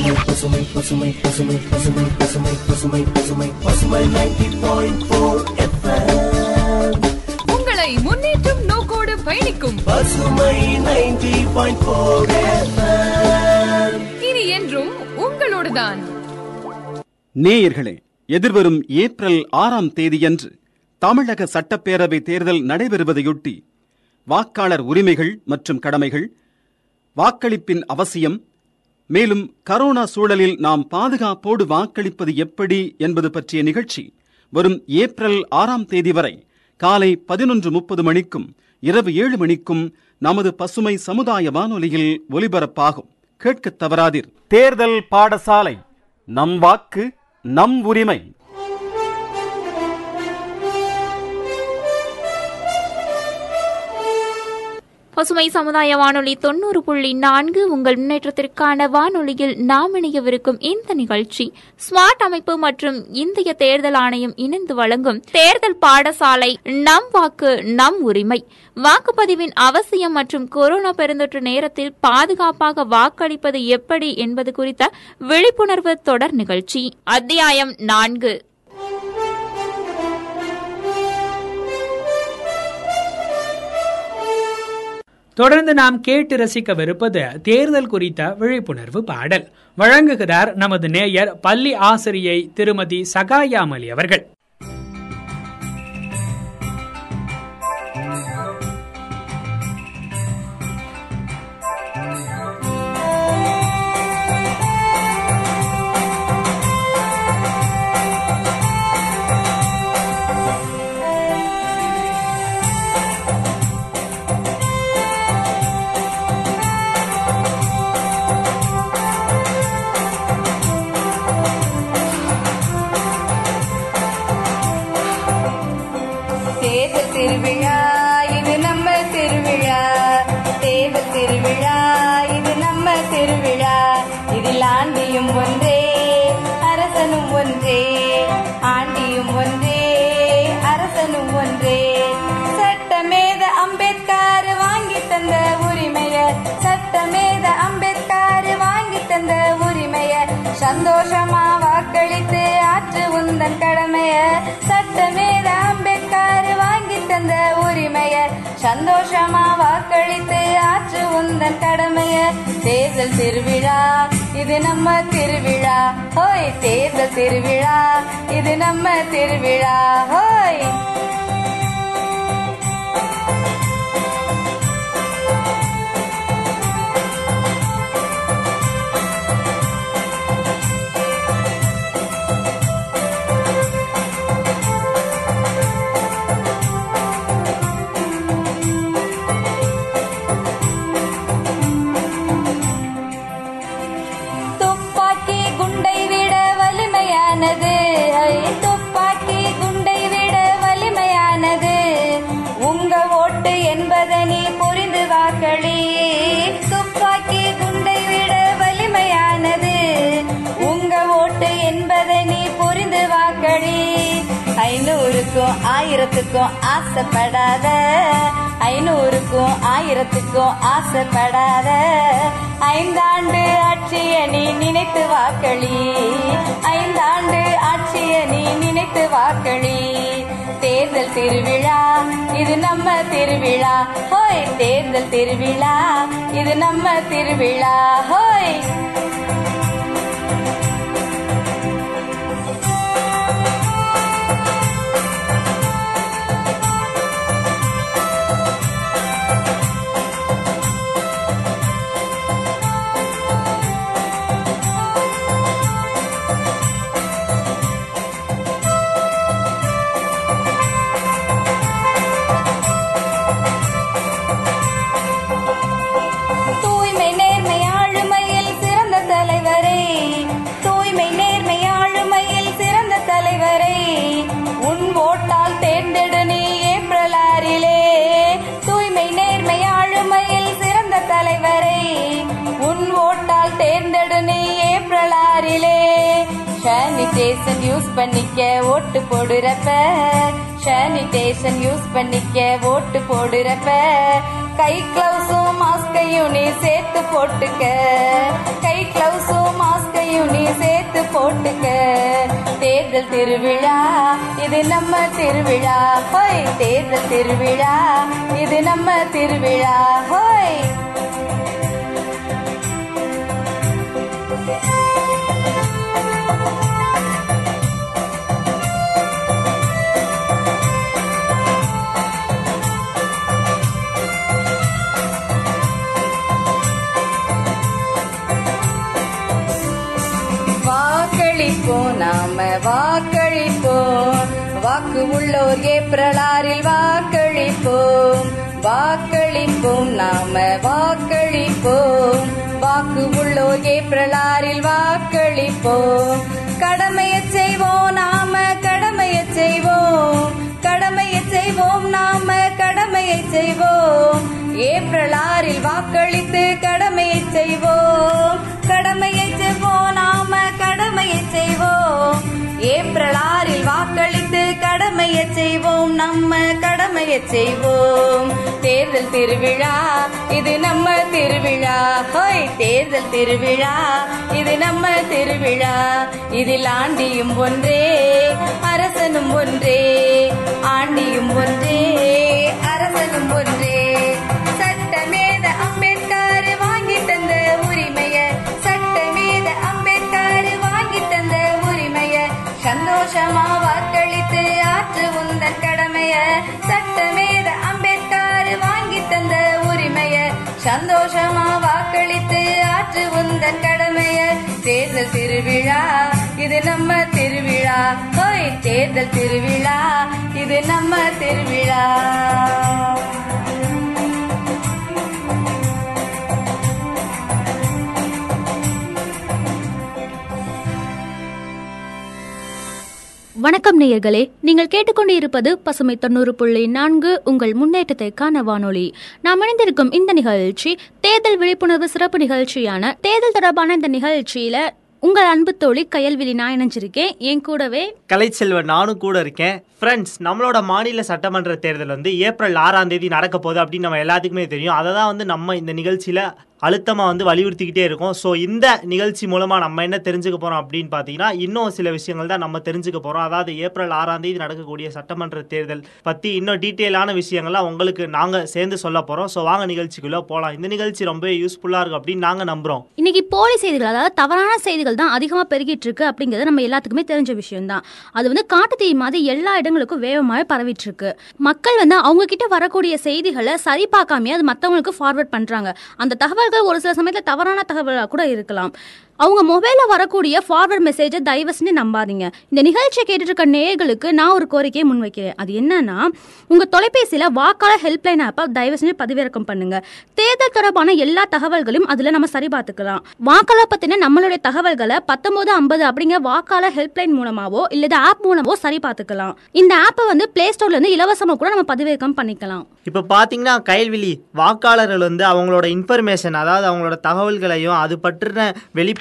பசுமை பசுமை பசுமை பசுமை பசுமை பசுமை பசுமை பசுமை பசுமை நைன்டி பாயிண்ட் போர் உங்களை முன்னேற்றம் நோக்கோடு பயணிக்கும். பசுமை நைன்டி பாயிண்ட் போர் இனி என்றும் உங்களோடுதான். நேயர்களே எதிர்வரும் ஏப்ரல் ஆறாம் தேதியன்று தமிழக சட்டப்பேரவை தேர்தல் நடைபெறுவதையொட்டி வாக்காளர் உரிமைகள் மற்றும் கடமைகள் வாக்களிப்பின் அவசியம் மேலும் கரோனா சூழலில் நாம் பாதுகாப்போடு வாக்களிப்பது எப்படி என்பது பற்றிய நிகழ்ச்சி வரும் ஏப்ரல் ஆறாம் தேதி வரை காலை பதினொன்று முப்பது மணிக்கும் இரவு ஏழு மணிக்கும் நமது பசுமை சமுதாய வானொலியில் ஒலிபரப்பாகும். கேட்கத் தவறாதீர். தேர்தல் பாடசாலை. நம் வாக்கு நம் உரிமை. பசுமை சமுதாய வானொலி தொண்ணூறு புள்ளி நான்கு உங்கள் முன்னேற்றத்திற்கான வானொலியில் நாம் இணையவிருக்கும் இந்த நிகழ்ச்சி. ஸ்மார்ட் அமைப்பு மற்றும் இந்திய தேர்தல் ஆணையம் இணைந்து வழங்கும் தேர்தல் பாடசாலை நம் வாக்கு நம் உரிமை. வாக்குப்பதிவின் அவசியம் மற்றும் கொரோனா பெருந்தொற்று நேரத்தில் பாதுகாப்பாக வாக்களிப்பது எப்படி என்பது குறித்த விழிப்புணர்வு தொடர் நிகழ்ச்சி. அத்தியாயம் நான்கு. தொடர்ந்து நாம் கேட்டு ரசிக்கவிருப்பது தேர்தல் குறித்த விழிப்புணர்வு பாடல். வழங்குகிறார் நமது நேயர் பள்ளி ஆசிரியை திருமதி சகாயாமலி அவர்கள். சட்டமேத அம்பேத்கர் வாங்கி தந்த உரிமைய சந்தோஷமா வாக்களித்து ஆற்று உந்தன் கடமைய. தேர்தல் திருவிழா இது நம்ம திருவிழா. ஹோய் தேர்தல் திருவிழா இது நம்ம திருவிழா. ஹோய். ஆசைப்படாத. ஐநூறுக்கும் ஆயிரத்துக்கும் ஆசைப்படாத. ஐந்தாண்டு ஆட்சிய நீ நினைத்து வாக்களி ஐந்தாண்டு ஆட்சிய நீ நினைத்து வாக்களி தேர்தல் திருவிழா இது நம்ம திருவிழா. ஹோய் தேர்தல் திருவிழா இது நம்ம திருவிழா. ஹோய். சானிடேஷன் யூஸ் பண்ணிக்க ஓட்டு போடுறப்ப. சானிடேஷன் யூஸ் பண்ணிக்க ஓட்டு போடுறப்ப. கை கிளவுஸும் மாஸ்கையும் நீ சேர்த்து போட்டுக்க. கை கிளவுஸும் மாஸ்கையும் நீ சேர்த்து போட்டுக்க. தேர்தல் திருவிழா இது நம்ம திருவிழா. ஹோய் தேர்தல் திருவிழா இது நம்ம திருவிழா. ஹோய். வாக்களிப்போம் நாம வாக்களிப்போம் வாக்கு உள்ளோர் ஏப்ரல் ஆறில் வாக்களிப்போம். வாக்களிப்போம் நாம வாக்களிப்போம். வாக்கு உள்ளோர் ஏப்ரல் ஆறில் வாக்களிப்போம். கடமையை செய்வோம் நாம கடமையை செய்வோம். கடமையை செய்வோம் நாம கடமையை செய்வோம். ஏப்ரல் ஆறில் வாக்களித்து கடமையை செய்வோம். ஏப்ரல் ஆறில் வாக்களித்து கடமையை செய்வோம் நம்ம கடமையை செய்வோம். தேர்தல் திருவிழா இது நம்ம திருவிழா. ஹோய் தேர்தல் திருவிழா இது நம்ம திருவிழா. இதில் ஆண்டியும் ஒன்றே அரசனும் ஒன்றே ஆண்டியும் ஒன்றே. சந்தோஷமா வாக்களித்து ஆற்று உந்தன் கடமைய சட்டமேத அம்பேத்கர் வாங்கி தந்த உரிமைய சந்தோஷமா வாக்களித்து ஆற்று உந்தன் கடமைய. தேர்தல் திருவிழா இது நம்ம திருவிழா. ஹோய் தேர்தல் திருவிழா இது நம்ம திருவிழா. வணக்கம் நேயர்களே நீங்கள் கேட்டுக்கொண்டிருப்பது பசுமை தொண்ணூறு புள்ளி நான்கு உங்கள் முன்னேற்றத்தைக்கான வானொலி. நாம் இணைந்திருக்கும் இந்த நிகழ்ச்சி தேர்தல் விழிப்புணர்வு சிறப்பு நிகழ்ச்சியான தேர்தல் தொடர்பான இந்த நிகழ்ச்சியில உங்கள் அன்பு தோழி கயல்விழி நான் இணைஞ்சிருக்கேன். என் கூடவே கலைச்செல்வன் நானும் கூட இருக்கேன். ஃப்ரெண்ட்ஸ் நம்மளோட மாநில சட்டமன்ற தேர்தல் வந்து ஏப்ரல் ஆறாம் தேதி நடக்க போகுது அப்படின்னு நம்ம எல்லாத்துக்குமே தெரியும். அதை தான் வந்து நம்ம இந்த நிகழ்ச்சியில் அழுத்தமாக வந்து வலியுறுத்திக்கிட்டே இருக்கும். ஸோ இந்த நிகழ்ச்சி மூலமாக நம்ம என்ன தெரிஞ்சுக்க போகிறோம் அப்படின்னு பார்த்தீங்கன்னா இன்னும் சில விஷயங்கள் தான் நம்ம தெரிஞ்சுக்க போகிறோம் அதாவது ஏப்ரல் ஆறாம் தேதி நடக்கக்கூடிய சட்டமன்ற தேர்தல் பற்றி இன்னும் டீட்டெயிலான விஷயங்கள்லாம் உங்களுக்கு நாங்கள் சேர்ந்து சொல்ல போகிறோம் ஸோ வாங்க நிகழ்ச்சிக்குள்ளே போகலாம் இந்த நிகழ்ச்சி ரொம்ப யூஸ்ஃபுல்லாக இருக்கும் அப்படின்னு நாங்கள் நம்புகிறோம் இன்னைக்கு போலி செய்திகள் அதாவது தவறான செய்திகள் தான் அதிகமாக பெருகிட்டு இருக்கு அப்படிங்கிறது நம்ம எல்லாத்துக்குமே தெரிஞ்ச விஷயம் தான். அது வந்து காட்டுத்தீ மாதிரி எல்லா இடங்களுக்கும் வேகமாக பரவிட்டு இருக்கு. மக்கள் வந்து அவங்க கிட்ட வரக்கூடிய செய்திகளை சரி பார்க்காமயே அது மற்றவங்களுக்கு ஃபார்வர்ட் பண்ணுறாங்க அந்த தகவல் தகவல்கள் ஒரு சில சமயத்தில் தவறான தகவலாக கூட இருக்கலாம். அவங்க மொபைலில் வரக்கூடிய ஃபார்வர்ட் மெசேஜை தயவு செஞ்சு நம்பாதீங்க. இந்த நிகழ்ச்சியை கேட்டுட்டு இருக்க நேயர்களுக்கு நான் ஒரு கோரிக்கையை முன்வைக்கிறேன். அது என்னன்னா உங்க தொலைபேசியில் வாக்காளர் ஹெல்ப்லைன் ஆப்பை தயவு செஞ்சு பதிவிறக்கம் பண்ணுங்க. தேர்தல் தொடர்பான எல்லா தகவல்களையும் அதில் நம்ம சரி பார்த்துக்கலாம் வாக்காளர் பற்றின நம்மளுடைய தகவல்களை பத்தொன்பது ஐம்பது அப்படிங்கிற வாக்காளர் ஹெல்ப்லைன் மூலமாவோ இல்லை ஆப் மூலமோ சரி பார்த்துக்கலாம் இந்த ஆப்பை வந்து பிளே ஸ்டோர்லேருந்து இலவசமாக கூட நம்ம பதிவிறக்கம் பண்ணிக்கலாம். இப்போ பார்த்தீங்கன்னா கைல்விழி வாக்காளர்கள் வந்து அவங்களோட இன்ஃபர்மேஷன் அதாவது அவங்களோட தகவல்களையும் அது பற்றின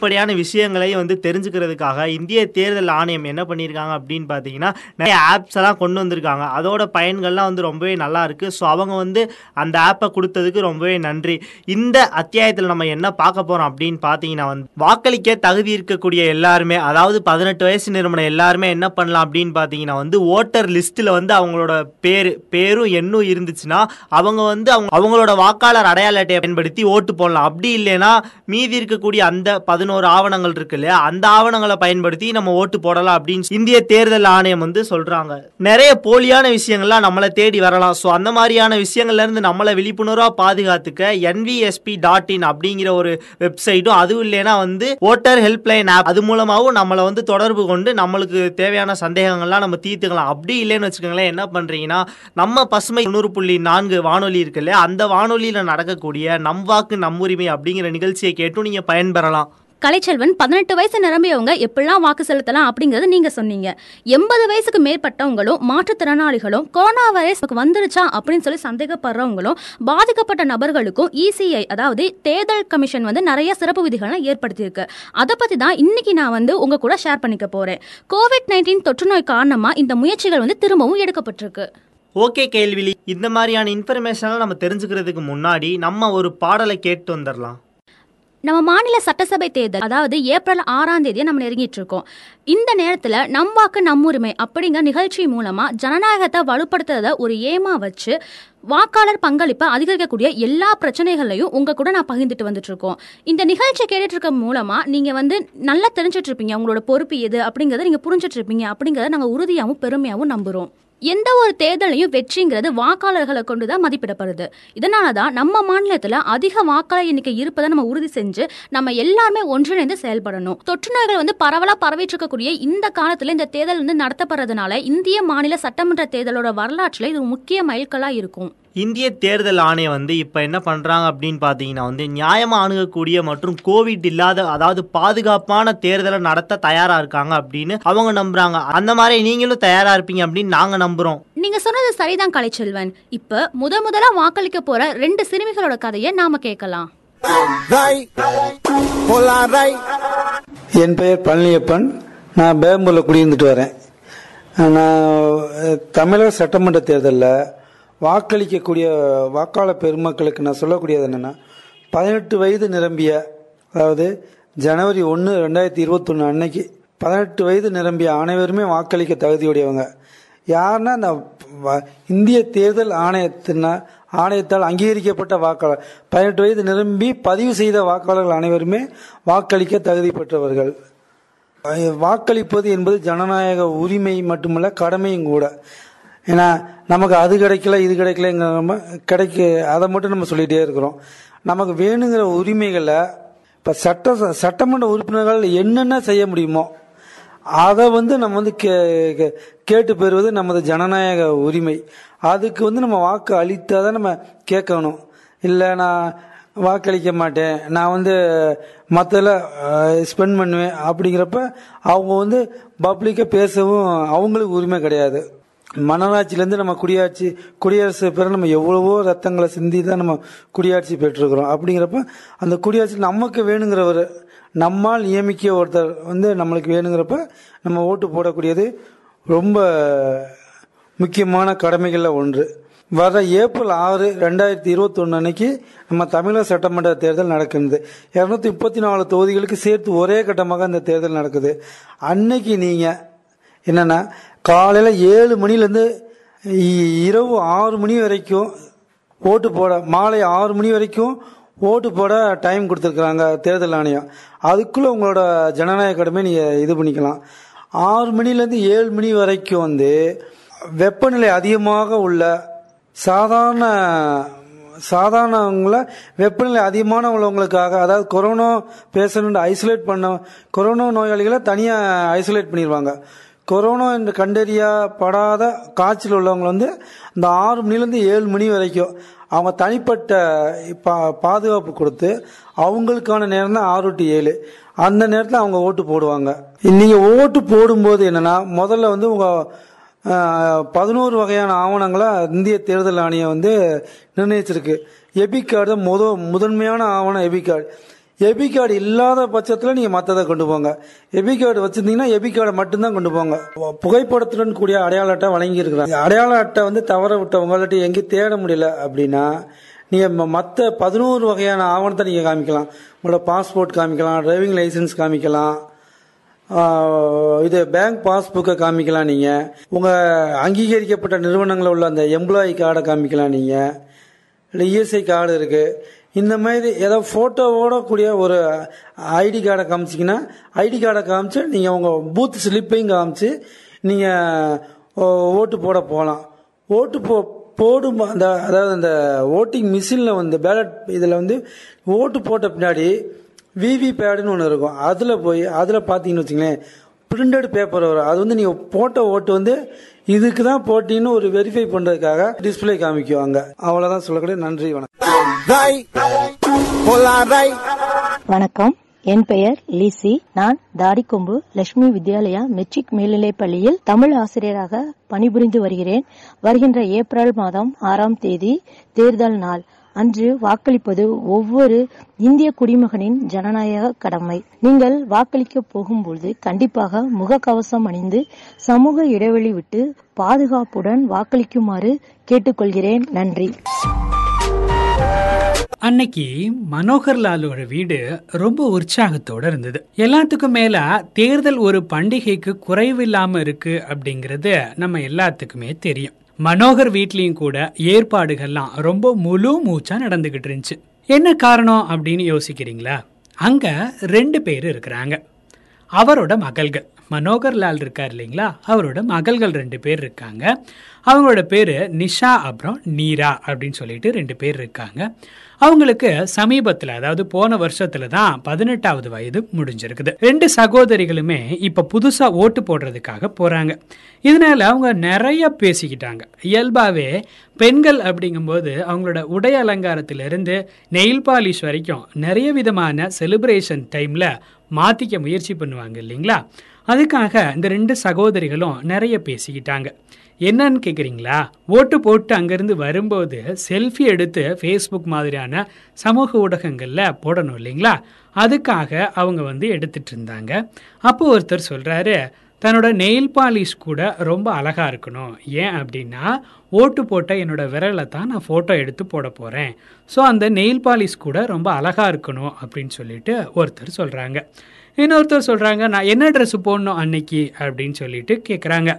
அடிப்படையான விஷயங்களையும் வந்து தெரிஞ்சுக்கிறதுக்காக இந்திய தேர்தல் ஆணையம் என்ன பண்ணியிருக்காங்க அப்படின்னு பார்த்தீங்கன்னா நிறைய ஆப்ஸ் எல்லாம் கொண்டு வந்திருக்காங்க. அதோட பயன்கள்லாம் வந்து ரொம்பவே நல்லா இருக்குது ஸோ அவங்க வந்து அந்த ஆப்பை கொடுத்ததுக்கு ரொம்பவே நன்றி. இந்த அத்தியாயத்தில் நம்ம என்ன பார்க்க போகிறோம் அப்படின்னு பார்த்தீங்கன்னா வந்து வாக்களிக்க தகுதி இருக்கக்கூடிய எல்லாருமே அதாவது பதினெட்டு வயசு நிறுவனம் எல்லாருமே என்ன பண்ணலாம் அப்படின்னு பார்த்தீங்கன்னா வந்து ஓட்டர் லிஸ்ட்டில் வந்து அவங்களோட பேர் பேரும் எண்ணும் இருந்துச்சுன்னா அவங்க வந்து அவங்க அவங்களோட வாக்காளர் அடையாள அட்டையை பயன்படுத்தி ஓட்டு போடலாம். அப்படி இல்லைன்னா மீதி இருக்கக்கூடிய அந்த பதினோரு ஒரு ஆவணங்கள் இருக்கு இல்லையா? அந்த ஆவணங்களை பயன்படுத்தி நம்ம ஓட்டு போடலாம் அப்படின்னு இந்திய தேர்தல் ஆணையம் வந்து சொல்றாங்க. நிறைய போலியான விஷயங்கள்லாம் நம்மளை தேடி வரலாம். ஸோ அந்த மாதிரியான விஷயங்கள்ல இருந்து நம்மளை விழிப்புணர்வாக பாதுகாத்துக்க என்விஎஸ்பி டாட் இன் அப்படிங்கிற ஒரு வெப்சைட்டும் அதுவும் இல்லைன்னா வந்து ஓட்டர் ஹெல்ப்லைன் ஆப் அது மூலமாகவும் நம்மளை வந்து தொடர்பு கொண்டு நம்மளுக்கு தேவையான சந்தேகங்கள்லாம் நம்ம தீர்த்துக்கலாம். அப்படி இல்லைன்னு வச்சுக்கோங்களேன் என்ன பண்றீங்கன்னா நம்ம பசுமை தொண்ணூறு புள்ளி நான்கு வானொலி இருக்கு இல்லையா? அந்த வானொலியில் நடக்கக்கூடிய நம் வாக்கு நம் உரிமை அப்படிங்கிற நிகழ்ச்சியை கேட்டும் நீங்க பயன்பெறலாம். கலைச்செல்வன் பதினெட்டு வயசு நிரம்பியவங்க எப்படிலாம் வாக்கு செலுத்தலாம் அப்படிங்கறத நீங்க சொன்னீங்க. எண்பது வயசுக்கு மேற்பட்டவங்களும் மாற்றுத்திறனாளிகளும் கொரோனா வைரஸ் வந்துருச்சா அப்படின்னு சொல்லி சந்தேகப்படுறவங்களும் பாதிக்கப்பட்ட நபர்களுக்கும் இசிஐ அதாவது தேர்தல் கமிஷன் வந்து நிறைய சிறப்பு விதிகளை ஏற்படுத்தியிருக்கு. அதை பத்தி தான் இன்னைக்கு நான் வந்து உங்க கூட ஷேர் பண்ணிக்க போறேன். கோவிட் நைன்டீன் தொற்று நோய் காரணமா இந்த முயற்சிகள் வந்து திரும்பவும் எடுக்கப்பட்டிருக்கு. ஓகே கேள்விலி இந்த மாதிரியான இன்ஃபர்மேஷன்லாம் நம்ம தெரிஞ்சுக்கிறதுக்கு முன்னாடி நம்ம ஒரு பாடலை கேட்டு வந்துடலாம் நம்ம மாநில சட்டசபை தேர்தல் அதாவது ஏப்ரல் ஆறாம் தேதியை நம்ம நெருங்கிட்டு இருக்கோம் இந்த நேரத்தில் நம் வாக்கு நம்முரிமை அப்படிங்கிற நிகழ்ச்சி மூலமாக ஜனநாயகத்தை வலுப்படுத்துறத ஒரு ஏமா வச்சு வாக்காளர் பங்களிப்பை அதிகரிக்கக்கூடிய எல்லா பிரச்சனைகளையும் உங்கள் கூட நான் பகிர்ந்துட்டு வந்துட்டு இருக்கோம் இந்த நிகழ்ச்சி கேட்டுட்டு இருக்க மூலமாக நீங்கள் வந்து நல்லா தெரிஞ்சிட்ருப்பீங்க உங்களோட பொறுப்பு எது அப்படிங்கிறத நீங்கள் புரிஞ்சிட்ருப்பீங்க அப்படிங்கிறத நாங்கள் உறுதியாகவும் பெருமையாகவும் நம்புகிறோம் எந்த ஒரு தேர்தலையும் வெற்றிங்கிறது வாக்காளர்களை கொண்டு தான் மதிப்பிடப்படுது. இதனால தான் நம்ம மாநிலத்தில் அதிக வாக்காளர் எண்ணிக்கை இருப்பதை நம்ம உறுதி செஞ்சு நம்ம எல்லாருமே ஒன்றிணைந்து செயல்படணும். தொற்று நோய்கள் வந்து பரவலாக பரவிட்டு இருக்கக்கூடிய இந்த காலத்தில் இந்த தேர்தல் வந்து நடத்தப்படுறதுனால இந்திய மாநில சட்டமன்ற தேர்தலோட வரலாற்றில் இது ஒரு முக்கிய மைல்கல்லாக இருக்கும். இந்திய தேர்தல் ஆணையம் வந்து இப்போ என்ன பண்ணுறாங்க அப்படின்னு பார்த்தீங்கன்னா வந்து நியாயமாக அணுகக்கூடிய மற்றும் கோவிட் இல்லாத அதாவது பாதுகாப்பான தேர்தலை நடத்த தயாராக இருக்காங்க அப்படின்னு அவங்க நம்புறாங்க. அந்த மாதிரி நீங்களும் தயாராக இருப்பீங்க அப்படின்னு நாங்கள் நம்புகிறோம் நீங்க சொன்னது சரிதான் கலைச்செல்வன். இப்ப முத முதலா வாக்களிக்க போற ரெண்டு சிறுமிகளோட கதையை நாம கேட்கலாம். என் பெயர் பழனியப்பன். நான் பேம்பூரில் குடியிருந்துட்டு வரேன். நான் தமிழக சட்டமன்ற தேர்தலில் வாக்களிக்கக்கூடிய வாக்காளர் பெருமக்களுக்கு நான் சொல்லக்கூடியது என்னென்னா பதினெட்டு வயது நிரம்பிய அதாவது ஜனவரி ஒன்று ரெண்டாயிரத்தி இருபத்தொன்று அன்னைக்கு பதினெட்டு வயது நிரம்பிய அனைவருமே வாக்களிக்க தகுதியுடையவங்க. யாருன்னா அந்த இந்திய தேர்தல் ஆணையத்தின ஆணையத்தால் அங்கீகரிக்கப்பட்ட வாக்காளர். பதினெட்டு வயது நிரம்பி பதிவு செய்த வாக்காளர்கள் அனைவருமே வாக்களிக்க தகுதி பெற்றவர்கள். வாக்களிப்பது என்பது ஜனநாயக உரிமை மட்டுமல்ல கடமையும் கூட. ஏன்னா நமக்கு அது கிடைக்கல இது கிடைக்கலங்கிற நம்ம கிடைக்க அதை மட்டும் நம்ம சொல்லிகிட்டே இருக்கிறோம். நமக்கு வேணுங்கிற உரிமைகளை இப்போ சட்ட சட்டமன்ற உறுப்பினர்கள் என்னென்ன செய்ய முடியுமோ அதை வந்து நம்ம வந்து கே கேட்டு பெறுவது நமது ஜனநாயக உரிமை. அதுக்கு வந்து நம்ம வாக்கு அளித்தால் தான் நம்ம கேட்கணும். இல்லை நான் வாக்களிக்க மாட்டேன் நான் வந்து மற்றல ஸ்பெண்ட் பண்ணுவேன் அப்படிங்கிறப்ப அவங்க வந்து பப்ளிக்காக பேசவும் அவங்களுக்கு உரிமை கிடையாது. மன்னராட்சியிலேருந்து நம்ம குடியாட்சி குடியரசு பெற நம்ம எவ்வளவோ ரத்தங்களை சிந்தி தான் நம்ம குடியாட்சி பெற்றிருக்கிறோம். அப்படிங்கிறப்ப அந்த குடியாட்சி நமக்கு வேணுங்கிறவர் நம்மால் நியமிக்க ஒருத்தர் வந்து நம்மளுக்கு வேணுங்கிறப்ப நம்ம ஓட்டு போடக்கூடியது ரொம்ப முக்கியமான கடமைகளில் ஒன்று. வர ஏப்ரல் ஆறு ரெண்டாயிரத்தி இருபத்தொன்று அன்னைக்கு நம்ம தமிழக சட்டமன்ற தேர்தல் நடக்கிறது இரநூத்தி முப்பத்தி நாலு தொகுதிகளுக்கு சேர்த்து ஒரே கட்டமாக அந்த தேர்தல் நடக்குது. அன்னைக்கு நீங்கள் என்னென்னா காலையில் ஏழு மணிலேருந்து இரவு ஆறு மணி வரைக்கும் ஓட்டு போட மாலை ஆறு மணி வரைக்கும் ஓட்டு போட டைம் கொடுத்துருக்குறாங்க தேர்தல் ஆணையம். அதுக்குள்ளே உங்களோட ஜனநாயக கடமை நீங்கள் இது பண்ணிக்கலாம். ஆறு மணிலேருந்து ஏழு மணி வரைக்கும் வந்து வெப்பநிலை அதிகமாக உள்ள சாதாரண சாதாரணவங்கள வெப்பநிலை அதிகமான உள்ளவங்களுக்காக அதாவது கொரோனா பேஷண்ட் ஐசோலேட் பண்ண கொரோனா நோயாளிகளை தனியாக ஐசோலேட் பண்ணிடுவாங்க கொரோனா என்று கண்டறியப்படாத காய்ச்சல் உள்ளவங்க வந்து இந்த ஆறு மணிலேருந்து ஏழு மணி வரைக்கும் அவங்க தனிப்பட்ட பா பாதுகாப்பு கொடுத்து அவங்களுக்கான நேரம் தான் ஆறு டு ஏழு. அந்த நேரத்தில் அவங்க ஓட்டு போடுவாங்க. நீங்கள் ஓட்டு போடும்போது என்னென்னா முதல்ல வந்து உங்கள் பதினோரு வகையான ஆவணங்களை இந்திய தேர்தல் ஆணையம் வந்து நிர்ணயிச்சிருக்கு. எபி கார்டு தான் முத முதன்மையான ஆவணம் எபி கார்டு எபி கார்டு இல்லாத பட்சத்தில் நீங்கள் மற்றதை கொண்டு போங்க. எபி கார்டு வச்சிருந்தீங்கன்னா எபி கார்டை மட்டும்தான் கொண்டு போங்க. புகைப்படத்துடன் கூடிய அடையாள அட்டை வழங்கியிருக்கிறாங்க. அடையாள அட்டை வந்து தவற விட்டவங்கள்ட்ட எங்கேயும் தேட முடியல அப்படின்னா நீங்கள் மற்ற பதினோரு வகையான ஆவணத்தை நீங்கள் காமிக்கலாம். உங்களோட பாஸ்போர்ட் காமிக்கலாம் டிரைவிங் லைசன்ஸ் காமிக்கலாம். இது பேங்க் பாஸ்புக்கை காமிக்கலாம் நீங்கள் உங்கள் அங்கீகரிக்கப்பட்ட நிறுவனங்களில் உள்ள அந்த எம்ப்ளாயி கார்டை காமிக்கலாம் நீங்கள் இல்லை இஎஸ்ஐ கார்டு இருக்குது இந்த மாதிரி ஏதோ ஃபோட்டோவோட கூடிய ஒரு ஐடி கார்டை காமிச்சிங்கன்னா ஐடி கார்டை காமிச்சு நீங்கள் உங்கள் பூத் ஸ்லிப்பையும் காமிச்சு நீங்கள் ஓட்டு போட போகலாம் ஓட்டு போ போடும் அந்த அதாவது அந்த ஓட்டிங் மிஷினில் வந்து பேலட் இதில் வந்து ஓட்டு போட்ட பின்னாடி விவி பேடுன்னு ஒன்று இருக்கும். அதில் போய் அதில் பார்த்தீங்கன்னு வச்சுங்களேன் பிரிண்டட் பேப்பர் வரும். அது வந்து நீங்கள் போட்ட ஓட்டு வந்து இதுக்கு தான் போட்டின்னு ஒரு வெரிஃபை பண்ணுறதுக்காக டிஸ்பிளே காமிக்குவாங்க அவ்வளோதான் சொல்லக்கூடிய நன்றி வணக்கம். வணக்கம். என் பெயர் லிசி. நான் தாடிக்கொம்பு லட்சுமி வித்யாலயா மெட்ரிக் மேல்நிலைப் பள்ளியில் தமிழ் ஆசிரியராக பணிபுரிந்து வருகிறேன். வருகின்ற ஏப்ரல் மாதம் ஆறாம் தேதி தேர்தல் நாள். அன்று வாக்களிப்பது ஒவ்வொரு இந்திய குடிமகனின் ஜனநாயக கடமை. நீங்கள் வாக்களிக்க போகும்போது கண்டிப்பாக முகக்கவசம் அணிந்து சமூக இடைவெளி விட்டு பாதுகாப்புடன் வாக்களிக்குமாறு கேட்டுக்கொள்கிறேன். நன்றி. அன்னைக்கு மனோகர்லாலோட வீடு ரொம்ப உற்சாகத்தோட இருந்தது. எல்லாத்துக்கும் மேல தேர்தல் ஒரு பண்டிகைக்கு குறைவில்லாம இருக்கு அப்படிங்கிறது நம்ம எல்லாத்துக்குமே தெரியும். மனோகர் வீட்லயும் கூட ஏற்பாடுகள்லாம் ரொம்ப முழு மூச்சா நடந்துகிட்டு இருந்துச்சு. என்ன காரணம் அப்படின்னு யோசிக்கிறீங்களா? அங்க ரெண்டு பேர் இருக்கிறாங்க. அவரோட மகள்கள். மனோகர்லால் இருக்கார் இல்லைங்களா? அவரோட மகள்கள் ரெண்டு பேர் இருக்காங்க. அவங்களோட பேர் நிஷா அப்புறம் நீரா அப்படின்னு சொல்லிட்டு ரெண்டு பேர் இருக்காங்க. அவங்களுக்கு சமீபத்தில் அதாவது போன வருஷத்துல தான் பதினெட்டாவது வயது முடிஞ்சிருக்குது. ரெண்டு சகோதரிகளுமே இப்ப புதுசா ஓட்டு போடுறதுக்காக போறாங்க. இதனால அவங்க நிறைய பேசிக்கிட்டாங்க. இயல்பாவே பெண்கள் அப்படிங்கும்போது அவங்களோட உடை அலங்காரத்திலிருந்து நெயில் பாலிஷ் வரைக்கும் நிறைய விதமான செலிப்ரேஷன் டைம்ல மாத்திக்க முயற்சி பண்ணுவாங்க இல்லைங்களா? அதுக்காக இந்த ரெண்டு சகோதரிகளும் நிறைய பேசிக்கிட்டாங்க. என்னன்னு கேட்குறீங்களா ஓட்டு போட்டு அங்கேருந்து வரும்போது செல்ஃபி எடுத்து ஃபேஸ்புக் மாதிரியான சமூக ஊடகங்களில் போடணும் இல்லைங்களா? அதுக்காக அவங்க வந்து எடுத்துட்டு இருந்தாங்க. அப்போ ஒருத்தர் சொல்கிறாரு தன்னோட நெயில் பாலிஷ் கூட ரொம்ப அழகாக இருக்கணும். ஏன் அப்படின்னா ஓட்டு போட்ட என்னோட விரலை தான் நான் ஃபோட்டோ எடுத்து போட போகிறேன் ஸோ அந்த நெயில் பாலிஷ் கூட ரொம்ப அழகாக இருக்கணும். அப்படின்னு சொல்லிட்டு ஒருத்தர் சொல்கிறாங்க இன்னொருத்தர் சொல்கிறாங்க நான் என்ன ட்ரெஸ் போடணும் அன்னைக்கு? அப்படின்னு சொல்லிட்டு கேட்குறாங்க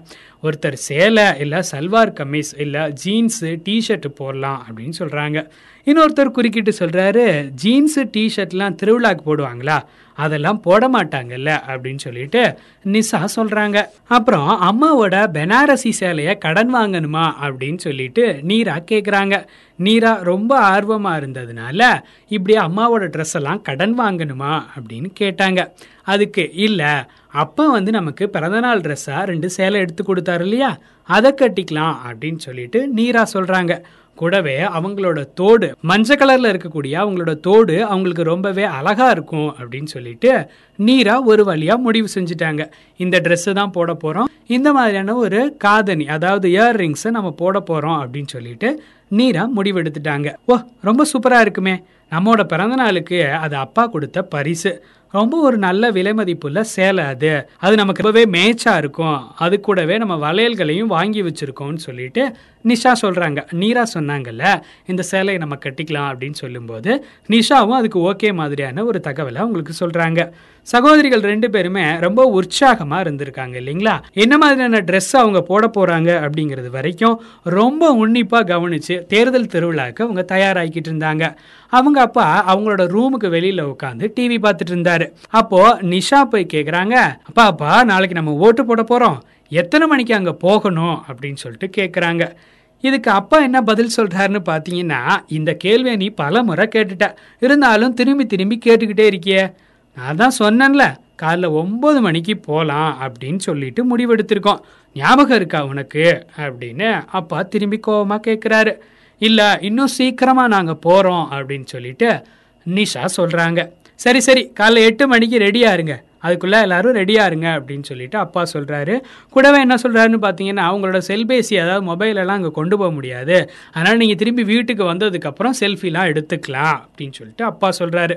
ஒருத்தர் சேலை இல்லை சல்வார் கமீஸ் இல்லை ஜீன்ஸு டிஷர்ட்டு போடலாம் அப்படின்னு சொல்கிறாங்க இன்னொருத்தர் குறுக்கிட்டு சொல்கிறாரு ஜீன்ஸு டிஷர்ட்லாம் திருவிழாக்கு போடுவாங்களா? அதெல்லாம் போட மாட்டாங்கல்ல அப்படின்னு சொல்லிட்டு நிசா சொல்கிறாங்க அப்புறம் அம்மாவோட பெனாரசி சேலையை கடன் வாங்கணுமா அப்படின்னு சொல்லிட்டு நீரா கேட்குறாங்க நீரா ரொம்ப ஆர்வமாக இருந்ததுனால இப்படி அம்மாவோட ட்ரெஸ் எல்லாம் கடன் வாங்கணுமா அப்படின்னு கேட்டாங்க. அதுக்கு இல்லை அப்பா வந்து நமக்கு பிறந்தநாள் ட்ரெஸ்ஸாக ரெண்டு சேலை எடுத்து கொடுத்தாரு இல்லையா? அதை கட்டிக்கலாம் அப்படின்னு சொல்லிட்டு நீரா சொல்கிறாங்க கூடவே அவங்களோட தோடு மஞ்சள் கலர்ல இருக்கக்கூடிய அவங்களோட தோடு அவங்களுக்கு ரொம்பவே அழகா இருக்கும் அப்படின்னு சொல்லிட்டு நீரா ஒரு வழியா முடிவு செஞ்சுட்டாங்க. இந்த ட்ரெஸ்ஸு தான் போட போறோம். இந்த மாதிரியான ஒரு காதணி அதாவது இயர் ரிங்ஸை நம்ம போட போறோம் அப்படின்னு சொல்லிட்டு நீரா முடிவெடுத்துட்டாங்க ஓ ரொம்ப சூப்பரா இருக்குமே. நம்மோட பிறந்த நாளுக்கு அது அப்பா கொடுத்த பரிசு. ரொம்ப ஒரு நல்ல விலை மதிப்புள்ள சேலை அது. அது நமக்கு ரொம்பவே மேய்ச்சா இருக்கும். அது கூடவே நம்ம வளையல்களையும் வாங்கி வச்சிருக்கோம்னு சொல்லிட்டு நிஷா சொல்கிறாங்க நீரா சொன்னாங்கல்ல இந்த சேலையை நம்ம கட்டிக்கலாம் அப்படின்னு சொல்லும்போது நிஷாவும் அதுக்கு ஓகே மாதிரியான ஒரு தகவலை உங்களுக்கு சொல்கிறாங்க சகோதரிகள் ரெண்டு பேருமே ரொம்ப உற்சாகமாக இருந்திருக்காங்க இல்லைங்களா? என்ன மாதிரியான ட்ரெஸ் அவங்க போட போகிறாங்க அப்படிங்கிறது வரைக்கும் ரொம்ப உன்னிப்பாக கவனிச்சு தேர்தல் திருவிழாக்கு அவங்க தயாராகிக்கிட்டு இருந்தாங்க. அவங்க அப்பா அவங்களோட ரூமுக்கு வெளியில் உட்காந்து டிவி பார்த்துட்டு இருந்தாரு. அப்போது நிஷா போய் கேட்குறாங்க அப்பா அப்பா நாளைக்கு நம்ம ஓட்டு போட போகிறோம் எத்தனை மணிக்கு அங்கே போகணும்? அப்படின்னு சொல்லிட்டு கேட்குறாங்க இதுக்கு அப்பா என்ன பதில் சொல்கிறாருன்னு பார்த்தீங்கன்னா இந்த கேள்வியை நீ பல முறை கேட்டுட்ட. இருந்தாலும் திரும்பி திரும்பி கேட்டுக்கிட்டே இருக்கியே. நான் தான் சொன்னேன்ல காலைல ஒம்பது மணிக்கு போகலாம் அப்படின்னு சொல்லிட்டு முடிவெடுத்திருக்கோம். ஞாபகம் இருக்கா உனக்கு? அப்படின்னு அப்பா திரும்பி கோபமாக கேட்குறாரு இல்லை இன்னும் சீக்கிரமாக நாங்கள் போகிறோம் அப்படின்னு சொல்லிட்டு நிஷா சொல்கிறாங்க சரி சரி காலைல எட்டு மணிக்கு ரெடியாக இருங்க. அதுக்குள்ளே எல்லாரும் ரெடியாக இருங்க அப்படின்னு சொல்லிட்டு அப்பா சொல்கிறாரு கூடவே என்ன சொல்கிறாருன்னு பார்த்தீங்கன்னா அவங்களோட செல்பேசி அதாவது மொபைலெல்லாம் அங்கே கொண்டு போக முடியாது. அதனால் நீங்கள் திரும்பி வீட்டுக்கு வந்ததுக்கப்புறம் செல்ஃபிலாம் எடுத்துக்கலாம் அப்படின்னு சொல்லிட்டு அப்பா சொல்கிறாரு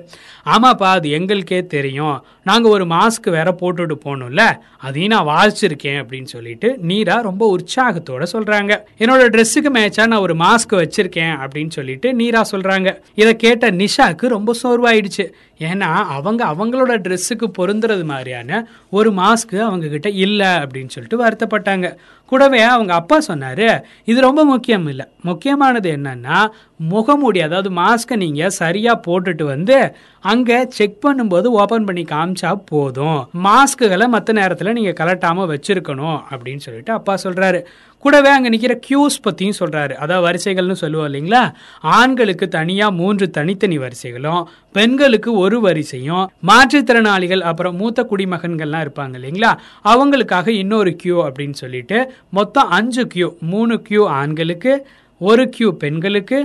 ஆமாப்பா அது எங்களுக்கே தெரியும். நாங்கள் ஒரு மாஸ்க் வேற போட்டுட்டு போகணும்ல அதையும் நான் வாசிச்சிருக்கேன் அப்படின்னு சொல்லிட்டு நீரா ரொம்ப உற்சாகத்தோட சொல்கிறாங்க என்னோட ட்ரெஸ்ஸுக்கு மேட்சாக நான் ஒரு மாஸ்க் வச்சிருக்கேன் அப்படின்னு சொல்லிட்டு நீரா சொல்கிறாங்க இதை கேட்ட நிஷாக்கு ரொம்ப சோர்வாயிடுச்சு. ஏன்னா அவங்க அவங்களோட ட்ரெஸ்ஸுக்கு பொருந்துறது மாதிரியான ஒரு மாஸ்க் அவங்க கிட்ட இல்லை அப்படின்னு சொல்லிட்டு வருத்தப்பட்டாங்க. கூடவே அவங்க அப்பா சொன்னார் இது ரொம்ப முக்கியம் இல்லை. முக்கியமானது என்னன்னா முகமூடி அதாவது மாஸ்கை நீங்கள் சரியாக போட்டுட்டு வந்து அங்கே செக் பண்ணும்போது ஓப்பன் பண்ணி காமிச்சா போதும். மாஸ்க்குகளை மற்ற நேரத்தில் நீங்கள் கலட்டாமல் வச்சுருக்கணும் அப்படின்னு சொல்லிட்டு அப்பா சொல்கிறாரு கூடவே அங்கே நிற்கிற கியூஸ் பற்றியும் சொல்கிறாரு அதாவது வரிசைகள்னு சொல்லுவோம் இல்லைங்களா? ஆண்களுக்கு தனியாக மூன்று தனித்தனி வரிசைகளும் பெண்களுக்கு ஒரு வரிசையும் மாற்றுத்திறனாளிகள் அப்புறம் மூத்த குடிமகன்கள்லாம் இருப்பாங்க இல்லைங்களா? அவங்களுக்காக இன்னொரு கியூ அப்படின்னு சொல்லிட்டு மொத்தம் அஞ்சு கியூ மூணு கியூ ஆண்களுக்கு ஒரு கியூ பெண்களுக்கு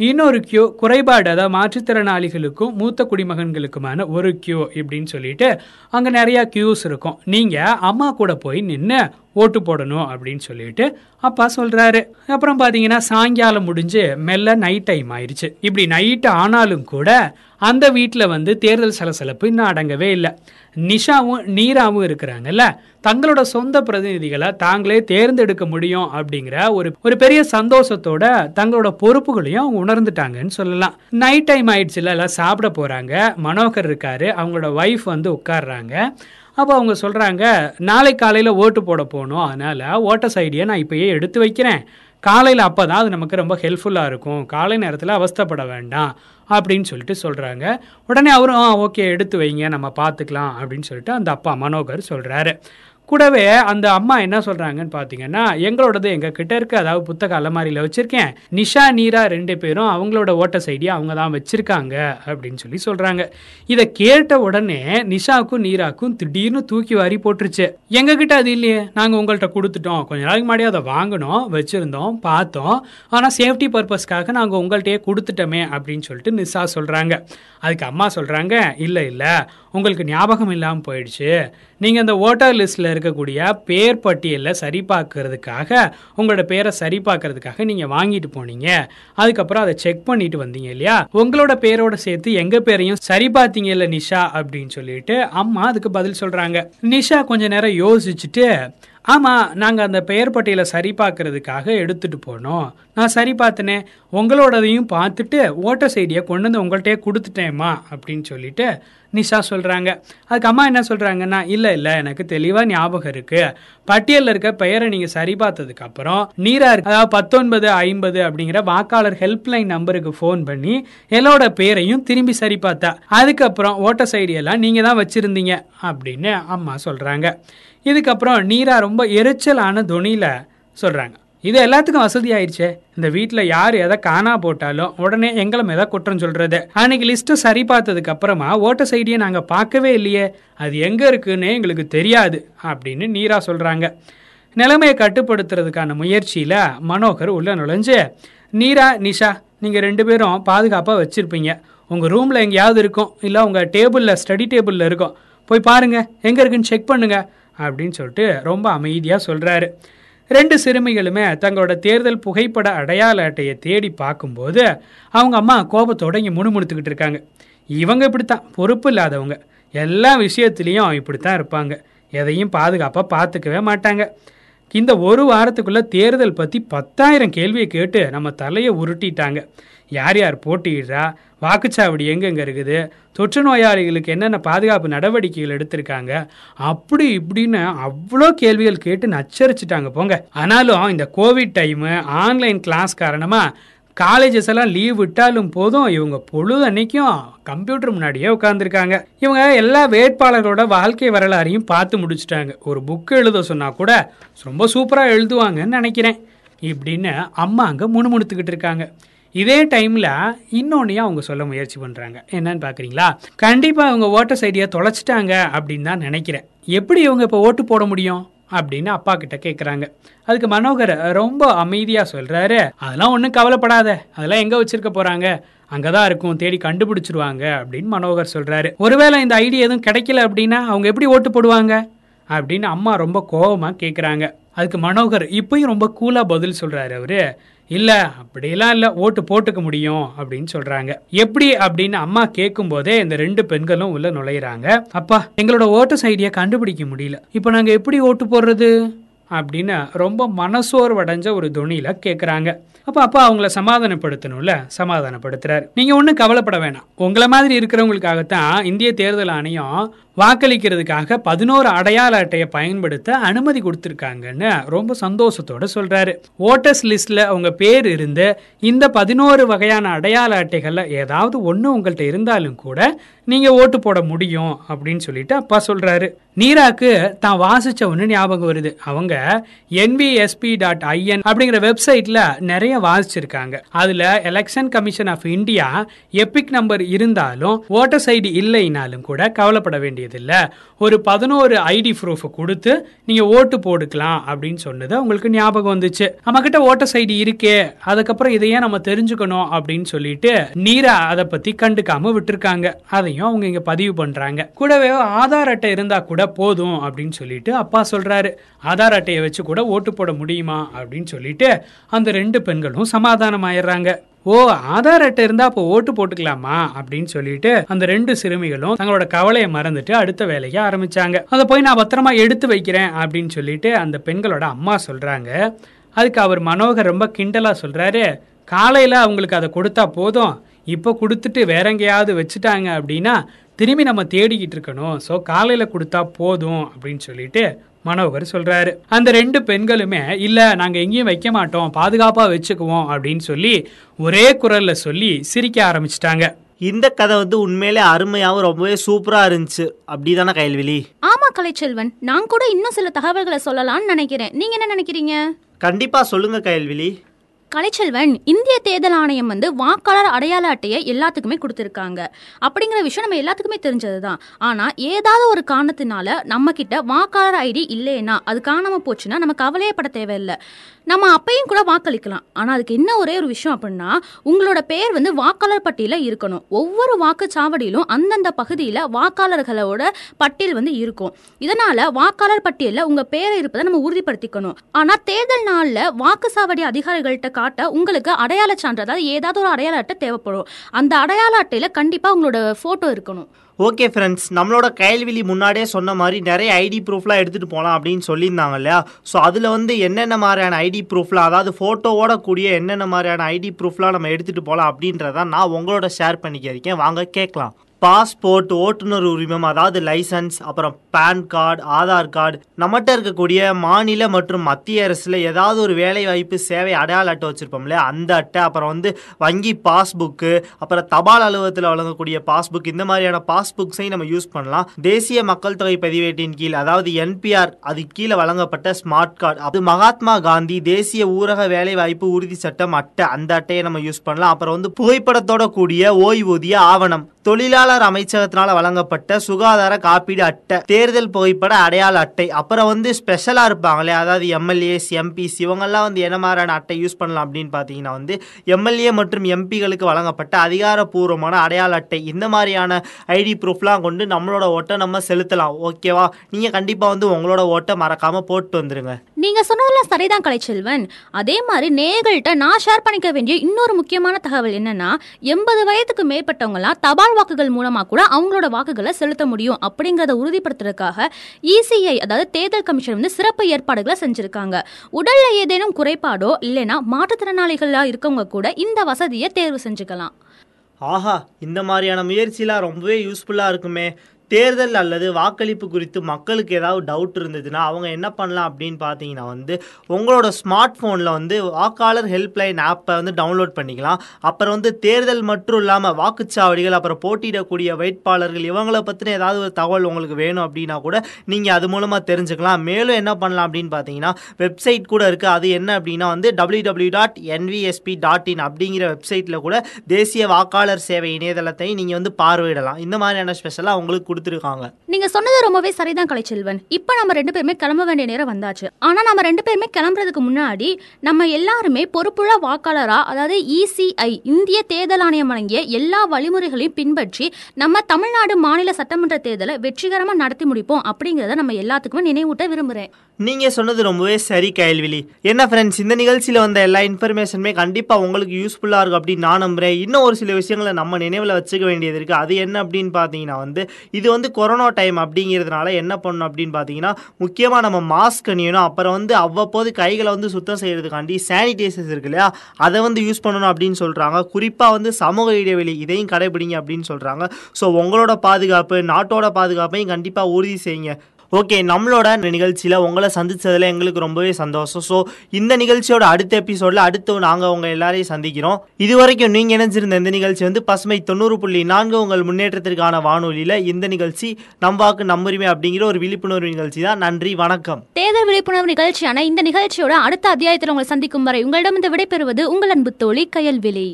இன்னொரு கியூ குறைபாடு அதாவது மாற்றுத்திறனாளிகளுக்கும் மூத்த குடிமகன்களுக்குமான ஒரு கியூ இப்படின்னு சொல்லிட்டு அங்கே நிறையா கியூஸ் இருக்கும். நீங்கள் அம்மா கூட போய் நின்று ஓட்டு போடணும் அப்படின்னு சொல்லிட்டு அப்பா சொல்கிறாரு அப்புறம் பார்த்தீங்கன்னா சாயங்காலம் முடிஞ்சு மெல்ல நைட் டைம் ஆயிடுச்சு இப்படி நைட் ஆனாலும் கூட அந்த வீட்டில் வந்து தேர்தல் சலசலப்பு இன்னும் அடங்கவே இல்லை. நிஷாவும் நீராவும் இருக்கிறாங்கல்ல தங்களோட சொந்த பிரதிநிதிகளை தாங்களே தேர்ந்தெடுக்க முடியும் அப்படிங்கிற ஒரு ஒரு பெரிய சந்தோஷத்தோட தங்களோட பொறுப்புகளையும் அவங்க உணர்ந்துட்டாங்கன்னு சொல்லலாம். நைட் டைம் ஆயிடுச்சுல எல்லாம் சாப்பிட போகிறாங்க மனோகர் இருக்காரு அவங்களோட ஒய்ஃப் வந்து உட்காடுறாங்க அப்போ அவங்க சொல்கிறாங்க நாளை காலையில் ஓட்டு போட போகணும். அதனால் ஓட்டர்ஸ் ஐடியை நான் இப்போயே எடுத்து வைக்கிறேன். காலையில் அப்போ தான் அது நமக்கு ரொம்ப ஹெல்ப்ஃபுல்லாக இருக்கும். காலை நேரத்தில் அவஸ்தைப்பட வேண்டாம். அப்படின்னு சொல்லிட்டு சொல்கிறாங்க உடனே அவரும் ஆ ஓகே எடுத்து வைங்க. நம்ம பார்த்துக்கலாம் அப்படின்னு சொல்லிட்டு அந்த அப்பா மனோகர் சொல்கிறாரு கூடவே அந்த அம்மா என்ன சொல்றாங்கன்னு பார்த்தீங்கன்னா எங்களோடது எங்க கிட்ட இருக்கு. அதாவது புத்தக அலமாரியில் வச்சிருக்கேன். நிஷா நீரா ரெண்டு பேரும் அவங்களோட ஓட்ட சைடியை அவங்க தான் வச்சிருக்காங்க அப்படின்னு சொல்லி சொல்றாங்க. இதை கேட்ட உடனே நிஷாக்கும் நீராக்கும் திடீர்னு தூக்கி வாரி போட்டுருச்சு. எங்க கிட்ட அது இல்லையே. நாங்க உங்கள்கிட்ட கொடுத்துட்டோம். கொஞ்ச நாளைக்கு முன்னாடி அதை வாங்கினோம் வச்சிருந்தோம் பார்த்தோம். ஆனா சேஃப்டி பர்பஸ்க்காக நாங்க உங்கள்கிட்டயே கொடுத்துட்டோமே அப்படின்னு சொல்லிட்டு நிஷா சொல்றாங்க. அதுக்கு அம்மா சொல்றாங்க இல்ல இல்ல. உங்களுக்கு ஞாபகம் இல்லாமல் போயிடுச்சு. நீங்கள் அந்த ஓட்டர் லிஸ்ட்டில் இருக்கக்கூடிய பேர் பட்டியலில் சரி பார்க்கறதுக்காக உங்களோட பேரை சரி பார்க்கறதுக்காக நீங்கள் வாங்கிட்டு போனீங்க. அதுக்கப்புறம் அதை செக் பண்ணிட்டு வந்தீங்க இல்லையா? உங்களோட பேரோட சேர்த்து எங்கள் பேரையும் சரி பார்த்தீங்கல்ல நிஷா அப்படின்னு சொல்லிட்டு அம்மா அதுக்கு பதில் சொல்கிறாங்க நிஷா கொஞ்ச நேரம் யோசிச்சுட்டு ஆமாம் நாங்கள் அந்த பெயர் பட்டியலை சரி பார்க்கறதுக்காக எடுத்துகிட்டு போனோம். நான் சரி பார்த்தினேன் உங்களோடதையும் பார்த்துட்டு ஓட்டர் சைடியை கொண்டு வந்து உங்கள்கிட்டயே கொடுத்துட்டேம்மா அப்படின்னு சொல்லிட்டு நிஷா சொல்கிறாங்க அதுக்கு அம்மா என்ன சொல்கிறாங்கன்னா இல்லை இல்லை எனக்கு தெளிவாக ஞாபகம் இருக்குது பட்டியலில் இருக்க பெயரை நீங்கள் சரி பார்த்ததுக்கப்புறம் நீரா இருக்கு அதாவது பத்தொன்பது ஐம்பது அப்படிங்கிற வாக்காளர் ஹெல்ப்லைன் நம்பருக்கு ஃபோன் பண்ணி எல்லோட பேரையும் திரும்பி சரி பார்த்தா. அதுக்கப்புறம் ஓட்டர் எல்லாம் நீங்கள் தான் வச்சுருந்தீங்க அப்படின்னு அம்மா சொல்கிறாங்க இதுக்கப்புறம் நீரா ரொம்ப எரிச்சலான துணியில் சொல்கிறாங்க இது எல்லாத்துக்கும் வசதி ஆயிடுச்சே இந்த வீட்டில் யார் எதை காணா போட்டாலும் உடனே எங்களை எதை குற்றம் சொல்றது. அன்னைக்கு லிஸ்ட்டை சரி பார்த்ததுக்கு அப்புறமா ஓட்டர் சைடியை நாங்கள் பார்க்கவே இல்லையே. அது எங்கே இருக்குன்னு எங்களுக்கு தெரியாது அப்படின்னு நீரா சொல்கிறாங்க நிலைமையை கட்டுப்படுத்துறதுக்கான முயற்சியில் மனோகர் உள்ள நுழைஞ்சு நீரா நிஷா நீங்கள் ரெண்டு பேரும் பாதுகாப்பாக வச்சுருப்பீங்க. உங்கள் ரூமில் எங்கேயாவது இருக்கும் இல்லை உங்கள் டேபிளில் ஸ்டடி டேபிளில் இருக்கும். போய் பாருங்கள் எங்கே இருக்குன்னு செக் பண்ணுங்கள் அப்படின்னு சொல்லிட்டு ரொம்ப அமைதியாக சொல்கிறாரு ரெண்டு சிறுமிகளுமே தங்களோட தேர்தல் புகைப்பட அடையாள அட்டையை தேடி பார்க்கும்போது அவங்க அம்மா கோபத்தோட இங்கே முணுமுணுத்துக்கிட்டு இருக்காங்க. இவங்க இப்படித்தான் பொறுப்பு இல்லாதவங்க. எல்லா விஷயத்துலேயும் இப்படித்தான் இருப்பாங்க. எதையும் பாதுகாப்பாக பார்த்துக்கவே மாட்டாங்க. இந்த ஒரு வாரத்துக்குள்ளே தேர்தல் பற்றி பத்தாயிரம் கேள்வியை கேட்டு நம்ம தலையை உருட்டிட்டாங்க. யார் யார் போட்டியிடுறா? வாக்குச்சாவடி எங்கெங்கே இருக்குது? தொற்று நோயாளிகளுக்கு என்னென்ன பாதுகாப்பு நடவடிக்கைகள் எடுத்திருக்காங்க? அப்படி இப்படின்னு அவ்வளோ கேள்விகள் கேட்டு நச்சரிச்சிட்டாங்க போங்க. ஆனாலும் இந்த கோவிட் டைமு ஆன்லைன் கிளாஸ் காரணமாக காலேஜஸ் எல்லாம் லீவ் விட்டாலும் போதும். இவங்க பொழுது அன்னைக்கும் கம்ப்யூட்டர் முன்னாடியே உட்காந்துருக்காங்க இவங்க எல்லா வேட்பாளர்களோட வாழ்க்கை வரலாறையும் பார்த்து முடிச்சுட்டாங்க. ஒரு புக் எழுத சொன்னா கூட ரொம்ப சூப்பராக எழுதுவாங்கன்னு நினைக்கிறேன். இப்படின்னு அம்மா அங்கே முணுமுணுத்துக்கிட்டு இருக்காங்க. இதே டைமில் இன்னொன்னையும் அவங்க சொல்ல முயற்சி பண்ணுறாங்க என்னன்னு பார்க்குறீங்களா கண்டிப்பாக அவங்க ஓட்ட சைடியை தொலைச்சிட்டாங்க அப்படின்னு தான் நினைக்கிறேன். எப்படி இவங்க இப்போ ஓட்டு போட முடியும்? அப்படின்னு அப்பா கிட்ட கேட்குறாங்க அதுக்கு மனோகர் ரொம்ப அமைதியாக சொல்கிறாரு அதெல்லாம் ஒன்றும் கவலைப்படாத. அதெல்லாம் எங்கே வச்சிருக்க போகிறாங்க அங்கே தான் இருக்கும். தேடி கண்டுபிடிச்சிருவாங்க. அப்படின்னு மனோகர் சொல்கிறாரு ஒருவேளை இந்த ஐடியா எதுவும் கிடைக்கல அப்படின்னா அவங்க எப்படி ஓட்டு போடுவாங்க? அப்படின்னு அம்மா ரொம்ப கோபமாக கேட்குறாங்க அதுக்கு மனோகர் இப்பயும் ரொம்ப கூலாக பதில் சொல்கிறாரு அவர். இல்லை அப்படிலாம் இல்லை. ஓட்டு போட்டுக்க முடியும் அப்படின்னு சொல்கிறாங்க எப்படி? அப்படின்னு அம்மா கேட்கும் போதே இந்த ரெண்டு பெண்களும் உள்ள நுழையிறாங்க. அப்பா எங்களோட ஓட்டு சைடியை கண்டுபிடிக்க முடியல. இப்போ நாங்கள் எப்படி ஓட்டு போடுறது? அப்படின்னு ரொம்ப மனசோர்வடைஞ்ச ஒரு துணியில கேட்குறாங்க அப்போ அப்பா அவங்கள சமாதானப்படுத்தணும்ல? சமாதானப்படுத்துறாரு. நீங்கள் ஒன்றும் கவலைப்பட வேணாம். உங்களை மாதிரி இருக்கிறவங்களுக்காகத்தான் இந்திய தேர்தல் ஆணையம் வாக்களிக்கிறதுக்காக பதினோரு அடையாள அட்டையை பயன்படுத்த அனுமதி கொடுத்துருக்காங்கன்னு ரொம்ப சந்தோஷத்தோட சொல்றாரு. ஓட்டர்ஸ் லிஸ்ட்ல உங்க பேர் இருந்து இந்த பதினோரு வகையான அடையாள அட்டைகள்ல ஏதாவது ஒன்று உங்கள்கிட்ட இருந்தாலும் கூட நீங்க ஓட்டு போட முடியும் அப்படின்னு சொல்லிட்டு அப்பா சொல்றாரு. நீராக்கு தான் வாசிச்ச ஒன்று ஞாபகம் வருது. அவங்க என்பிஎஸ்பி டாட் ஐஎன் அப்படிங்கிற வெப்சைட்ல நிறைய வாசிச்சிருக்காங்க. அதுல election commission of India EPIC number இருந்தாலும் ஓட்டர்ஸ் ஐடி இல்லைனாலும் கூட கவலைப்பட வேண்டியதில்லை. ஒரு பதினோரு ஐடி ப்ரூஃப் கொடுத்து நீங்கள் ஓட்டு போட்டுக்கலாம் அப்படின்னு சொன்னது உங்களுக்கு ஞாபகம் வந்துச்சு. நம்ம கிட்ட ஓட்டர்ஸ் ஐடி இருக்கே அதுக்கப்புறம் இதையே நம்ம தெரிஞ்சுக்கணும் அப்படின்னு சொல்லிட்டு நீரா அதை பத்தி கண்டுக்காம விட்டுருக்காங்க. அதையும் அவங்க இங்க பதிவு பண்றாங்க. கூடவே ஆதார் அட்டை இருந்தா கூட போதும் அப்படின்னு சொல்லிட்டு அப்பா சொல்றாரு. ஆதார் அட்டையை வச்சு கூட ஓட்டு போட முடியுமா அப்படின்னு சொல்லிட்டு அந்த ரெண்டு பெண்களும் சமாதானம் ஆயிடுறாங்க ஓ ஆதார் அட்டை இருந்தா அப்போ ஓட்டு போட்டுக்கலாமா? அப்படின்னு சொல்லிட்டு அந்த ரெண்டு சிறுமிகளும் தங்களோட கவலையை மறந்துட்டு அடுத்த வேலையை ஆரம்பிச்சாங்க. அதை போய் நான் பத்திரமா எடுத்து வைக்கிறேன் அப்படின்னு சொல்லிட்டு அந்த பெண்களோட அம்மா சொல்றாங்க. அதுக்கு அவர் மனோகர் ரொம்ப கிண்டலா சொல்றாரு காலையில அவங்களுக்கு அதை கொடுத்தா போதும். இப்போ கொடுத்துட்டு வேற எங்கேயாவது வச்சுட்டாங்க அப்படின்னா திரும்பி நம்ம தேடிக்கிட்டு இருக்கணும். ஸோ காலையில் கொடுத்தா போதும். அப்படின்னு சொல்லிட்டு மனோகர் சொல்றாரு. அந்த ரெண்டு பெண்களுமே இல்ல நாங்க எங்கேயும் வைக்க மாட்டோம் பாதுகாப்பா வச்சுக்குவோம் அப்படின்னு சொல்லி ஒரே குரல்ல சொல்லி சிரிக்க ஆரம்பிச்சிட்டாங்க. இந்த கதை வந்து உண்மையிலே அருமையாகவும் ரொம்பவே சூப்பராக இருந்துச்சு. அப்படிதானே கைல்வெளி ஆமா கலைச்செல்வன். நான் கூட இன்னும் சில தகவல்களை சொல்லலாம்னு நினைக்கிறேன். நீங்க என்ன நினைக்கிறீங்க? கண்டிப்பாக சொல்லுங்க கைல்வெளி கலைச்செல்வன் இந்திய தேர்தல் ஆணையம் வந்து வாக்காளர் அடையாள அட்டையை எல்லாத்துக்குமே கொடுத்துருக்காங்க. அப்படிங்கிற விஷயம் நம்ம எல்லாத்துக்குமே தெரிஞ்சது தான் ஆனால் ஏதாவது ஒரு காரணத்தினால நம்ம கிட்ட வாக்காளர் ஐடி இல்லைன்னா அது காணாமல் போச்சுன்னா நம்ம கவலையப்பட தேவையில்லை. நம்ம அப்பையும் கூட வாக்களிக்கலாம். ஆனால் அதுக்கு என்ன ஒரே ஒரு விஷயம் அப்படின்னா உங்களோட பேர் வந்து வாக்காளர் பட்டியலில் இருக்கணும். ஒவ்வொரு வாக்குச்சாவடியிலும் அந்தந்த பகுதியில் வாக்காளர்களோட பட்டியல் வந்து இருக்கும். இதனால வாக்காளர் பட்டியலில் உங்கள் பேரை இருப்பதை நம்ம உறுதிப்படுத்திக்கணும். ஆனால் தேர்தல் நாளில் வாக்குச்சாவடி அதிகாரிகள்கிட்ட காட்ட உங்களுக்கு அடையாள சான்று அதாவது ஏதாவது ஒரு அடையாள அட்டை தேவைப்படும். அந்த அடையாள அட்டையில் கண்டிப்பாக உங்களோட ஃபோட்டோ இருக்கணும். ஓகே ஃப்ரெண்ட்ஸ் நம்மளோட கைல்வெளி முன்னாடியே சொன்ன மாதிரி நிறைய ஐடி ப்ரூஃப்லாம் எடுத்துகிட்டு போகலாம் அப்படின்னு சொல்லியிருந்தாங்க இல்லையா? ஸோ அதில் வந்து என்னென்ன மாதிரியான ஐடி ப்ரூஃப்லாம் அதாவது ஃபோட்டோவோட கூடிய என்னென்ன மாதிரியான ஐடி ப்ரூஃப்லாம் நம்ம எடுத்துகிட்டு போகலாம் அப்படின்றத நான் உங்களோட ஷேர் பண்ணிக்க இருக்கேன் வாங்க கேட்கலாம். பாஸ்போர்ட் ஓட்டுநர் உரிமம் அதாவது லைசன்ஸ் அப்புறம் பேன் கார்டு ஆதார் கார்டு நம்மகிட்ட இருக்கக்கூடிய மாநில மற்றும் மத்திய அரசில் ஏதாவது ஒரு வேலை வாய்ப்பு சேவை அடையாள அட்டை வச்சுருப்போம்ல அந்த அட்டை அப்புறம் வந்து வங்கி பாஸ்புக்கு அப்புறம் தபால் அலுவலகத்தில் வழங்கக்கூடிய பாஸ்புக் இந்த மாதிரியான பாஸ்புக்ஸையும் நம்ம யூஸ் பண்ணலாம். தேசிய மக்கள் தொகை பதிவேட்டின் கீழ் அதாவது என்பிஆர் அது கீழே வழங்கப்பட்ட ஸ்மார்ட் கார்டு அது மகாத்மா காந்தி தேசிய ஊரக வேலை வாய்ப்பு உறுதி சட்டம் அட்டை அந்த அட்டையை நம்ம யூஸ் பண்ணலாம். அப்புறம் வந்து புகைப்படத்தோட கூடிய ஓய்வூதிய ஆவணம் தொழிலாளர் அமைச்சகத்தினால வழங்கப்பட்ட சுகாதார காப்பீடு அட்டை தேர்தல் புகைப்பட அடையாள அட்டை அப்புறம் வந்து ஸ்பெஷலாக இருப்பாங்களே அதாவது எம்எல்ஏஸ் எம்பிஸ் இவங்கெல்லாம் வந்து என்ன மாதிரியான அட்டை யூஸ் பண்ணலாம் அப்படின்னு பார்த்தீங்கன்னா வந்து எம்எல்ஏ மற்றும் எம்பிகளுக்கு வழங்கப்பட்ட அதிகாரப்பூர்வமான அடையாள அட்டை இந்த மாதிரியான ஐடி ப்ரூஃப்லாம் கொண்டு நம்மளோட ஓட்டை நம்ம செலுத்தலாம் ஓகேவா நீங்கள் கண்டிப்பாக வந்து உங்களோட ஓட்டை மறக்காமல் போட்டு வந்துருங்க. நீங்க சொன்னதெல்லாம் சரிதான் கலைச்செல்வன். அதே மாதிரி நேர்கள்ட்ட நான் ஷேர் பண்ணிக்க வேண்டிய இன்னொரு முக்கியமான தகவல் என்னன்னா எண்பது வயதுக்கு மேற்பட்டவங்களாம் தபால் வாக்குகள் மூலமாக கூட அவங்களோட வாக்குகளை செலுத்த முடியும் அப்படிங்கறத உறுதிப்படுத்துறதுக்காக இசிஐ அதாவது தேர்தல் கமிஷன் வந்து சிறப்பு ஏற்பாடுகளை செஞ்சிருக்காங்க. உடல்ல ஏதேனும் குறைபாடோ இல்லைன்னா மாற்றுத்திறனாளிகளா இருக்கவங்க கூட இந்த வசதியை தேர்வு செஞ்சுக்கலாம். ஆஹா இந்த மாதிரியான முயற்சிலாம் ரொம்பவே யூஸ்ஃபுல்லாக இருக்குமே. தேர்தல் அல்லது வாக்களிப்பு குறித்து மக்களுக்கு ஏதாவது டவுட் இருந்ததுன்னா அவங்க என்ன பண்ணலாம் அப்படின்னு பார்த்தீங்கன்னா வந்து உங்களோட ஸ்மார்ட் ஃபோனில் வந்து வாக்காளர் ஹெல்ப்லைன் ஆப்பை வந்து டவுன்லோட் பண்ணிக்கலாம். அப்புறம் வந்து தேர்தல் மட்டும் இல்லாமல் வாக்குச்சாவடிகள் அப்புறம் போட்டியிடக்கூடிய வேட்பாளர்கள் இவங்கள பற்றின ஏதாவது ஒரு தகவல் உங்களுக்கு வேணும் அப்படின்னா கூட நீங்கள் அது மூலமாக தெரிஞ்சுக்கலாம். மேலும் என்ன பண்ணலாம் அப்படின்னு பார்த்தீங்கன்னா வெப்சைட் கூட இருக்குது அது என்ன அப்படின்னா வந்து W W dot NVSP dot in அப்படிங்கிற வெப்சைட்டில் கூட தேசிய வாக்காளர் சேவை இணையதளத்தை நீங்கள் வந்து பார்வையிடலாம். இந்த மாதிரியான ஸ்பெஷலாக உங்களுக்கு கொடுத்துருக்காங்க. நீங்க சொன்னது ரொம்பவே சரிதான் கலைச்செல்வன். இப்போ நம்ம ரெண்டு பேருமே கிளம்ப வேண்டிய நேரம் வந்தாச்சு. ஆனா நம்ம ரெண்டு பேருமே கிளம்புறதுக்கு முன்னாடி நம்ம எல்லாருமே பொறுப்புள்ள வாக்காளரா அதாவது இசிஐ இந்திய தேர்தல் ஆணையம் வழங்கிய எல்லா வழிமுறைகளையும் பின்பற்றி நம்ம தமிழ்நாடு மாநில சட்டமன்ற தேர்தலை வெற்றிகரமா நடத்தி முடிப்போம் அப்படிங்கறத நம்ம எல்லாத்துக்குமே நினைவூட்ட விரும்புறேன். நீங்கள் சொன்னது ரொம்பவே சரி கைல்விழி என்ன ஃப்ரெண்ட்ஸ் இந்த நிகழ்ச்சியில் வந்த எல்லா இன்ஃபர்மேஷனுமே கண்டிப்பாக உங்களுக்கு யூஸ்ஃபுல்லாக இருக்கும் அப்படின்னு நான் நம்புகிறேன் இன்னும் ஒரு சில விஷயங்களை நம்ம நினைவில் வச்சுக்க வேண்டியது இருக்குது அது என்ன அப்படின்னு பார்த்தீங்கன்னா வந்து இது இது வந்து கொரோனா டைம் அப்படிங்கிறதுனால என்ன பண்ணணும் அப்படின்னு பார்த்தீங்கன்னா முக்கியமாக நம்ம மாஸ்க் அணியணும். அப்புறம் வந்து அவ்வப்போது கைகளை வந்து சுத்தம் செய்கிறதுக்காண்டி சானிடைசர்ஸ் இருக்கு இல்லையா? அதை வந்து யூஸ் பண்ணணும் அப்படின்னு சொல்கிறாங்க குறிப்பாக வந்து சமூக இடைவெளி இதையும் கடைபிடிங்க அப்படின்னு சொல்கிறாங்க ஸோ உங்களோட பாதுகாப்பு நாட்டோட பாதுகாப்பையும் கண்டிப்பாக உறுதி செய்யுங்க. ஓகே நம்மளோட இந்த நிகழ்ச்சியில் உங்களை சந்திச்சதுல எங்களுக்கு ரொம்பவே சந்தோஷம். ஸோ இந்த நிகழ்ச்சியோட அடுத்த எபிசோடில் அடுத்து நாங்கள் உங்கள் எல்லாரையும் சந்திக்கிறோம். இது வரைக்கும் நீங்கள் இணைஞ்சிருந்த இந்த நிகழ்ச்சி வந்து பசுமை தொண்ணூறு புள்ளி நான்கு உங்கள் முன்னேற்றத்திற்கான வானொலியில் இந்த நிகழ்ச்சி நம்பாக்கு நம்முரிமை அப்படிங்கிற ஒரு விழிப்புணர்வு நிகழ்ச்சி தான். நன்றி வணக்கம். தேர்தல் விழிப்புணர்வு நிகழ்ச்சியான இந்த நிகழ்ச்சியோட அடுத்த அத்தியாயத்தில் உங்களை சந்திக்கும் வரை உங்களிடம் இந்த விடைபெறுவது உங்கள் அன்பு தோழி கயல்விழி.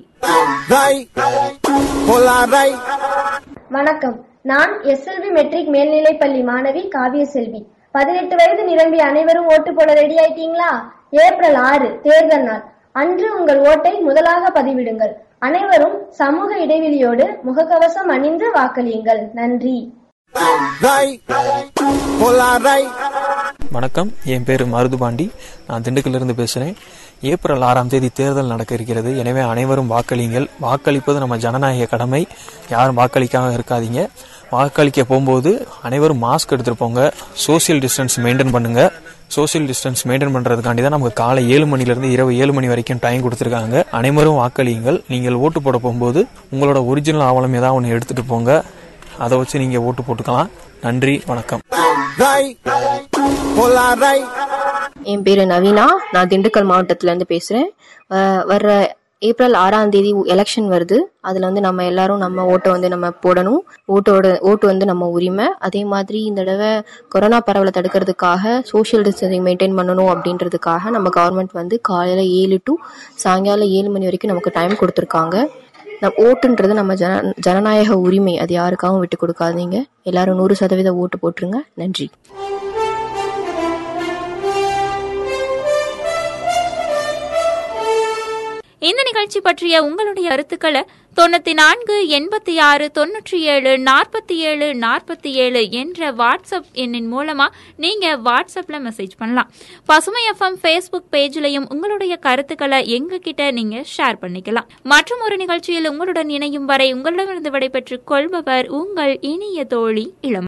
வணக்கம். நான் எஸ்எல்வி மெட்ரிக் மேல்நிலைப்பள்ளி மாணவி காவிய செல்வி பதினெட்டு வயது நிரம்பிய அனைவரும் ஓட்டு போட ரெடி ஆயிட்டீங்களா? ஏப்ரல் ஆறு தேர்தல் நாள். அன்று உங்கள் ஓட்டை முதலாக பதிவிடுங்கள். அனைவரும் சமூக இடைவெளியோடு முகக்கவசம் அணிந்து வாக்களியுங்கள். நன்றி. வணக்கம். என் பேர் மருதுபாண்டி. நான் திண்டுக்கல்லிருந்து பேசுகிறேன் ஏப்ரல் ஆறாம் தேதி தேர்தல் நடக்க இருக்கிறது. எனவே அனைவரும் வாக்களியுங்கள். வாக்களிப்பது நம்ம ஜனநாயக கடமை. யாரும் வாக்களிக்காம இருக்காதீங்க. வாக்களிக்க போகும்போது அனைவரும் மாஸ்க் எடுத்துட்டு போங்க சோஷியல் டிஸ்டன்ஸ் மெயின்டைன் பண்ணுங்க. சோஷியல் டிஸ்டன்ஸ் மெயின்டைன் பண்றதுக்காண்டி தான் நமக்கு காலை ஏழு மணிலிருந்து இரவு ஏழு மணி வரைக்கும் டைம் கொடுத்துருக்காங்க. அனைவரும் வாக்களியுங்கள். நீங்கள் ஓட்டு போட போகும்போது உங்களோட ஒரிஜினல் ஆவணம் ஏதாவது ஒன்று எடுத்துட்டு போங்க. அதை வச்சு நீங்க ஓட்டு போட்டுக்கலாம். நன்றி வணக்கம். என் பேரு நவீனா. நான் திண்டுக்கல் மாவட்டத்துல இருந்து பேசுறேன். அஹ் வர்ற ஏப்ரல் ஆறாம் தேதி எலெக்ஷன் வருது. அதில் வந்து நம்ம எல்லாரும் நம்ம ஓட்டை வந்து நம்ம போடணும். ஓட்டோட ஓட்டு வந்து நம்ம உரிமை. அதே மாதிரி இந்த தடவை கொரோனா பரவலை தடுக்கிறதுக்காக சோஷியல் டிஸ்டன்சிங் மெயின்டைன் பண்ணணும் அப்படின்றதுக்காக நம்ம கவர்மெண்ட் வந்து காலையில் ஏழு டு சாயங்காலம் ஏழு மணி வரைக்கும் நமக்கு டைம் கொடுத்துருக்காங்க. நம் ஓட்டுன்றது நம்ம ஜன ஜனநாயக உரிமை. அது யாருக்காகவும் விட்டு கொடுக்காதீங்க. எல்லாரும் நூறு சதவீத ஓட்டு போட்டுருங்க. நன்றி. இந்த நிகழ்ச்சி பற்றிய உங்களுடைய கருத்துக்களை தொண்ணூத்தி நான்கு எண்பத்தி ஆறு தொண்ணூற்றி ஏழு நாற்பத்தி ஏழு நாற்பத்தி ஏழு என்ற வாட்ஸ்அப் எண்ணின் மூலமா நீங்க வாட்ஸ்அப்ல மெசேஜ் பண்ணலாம். பசுமை எஃப்எம் ஃபேஸ்புக் பேஜ்லயும் உங்களுடைய கருத்துக்களை எங்க கிட்ட நீங்க ஷேர் பண்ணிக்கலாம். மற்றும் ஒரு நிகழ்ச்சியில் உங்களுடன் இணையும் வரை உங்களிடமிருந்து விடைபெற்றுக் கொள்பவர் உங்கள் இனிய தோழி இளம்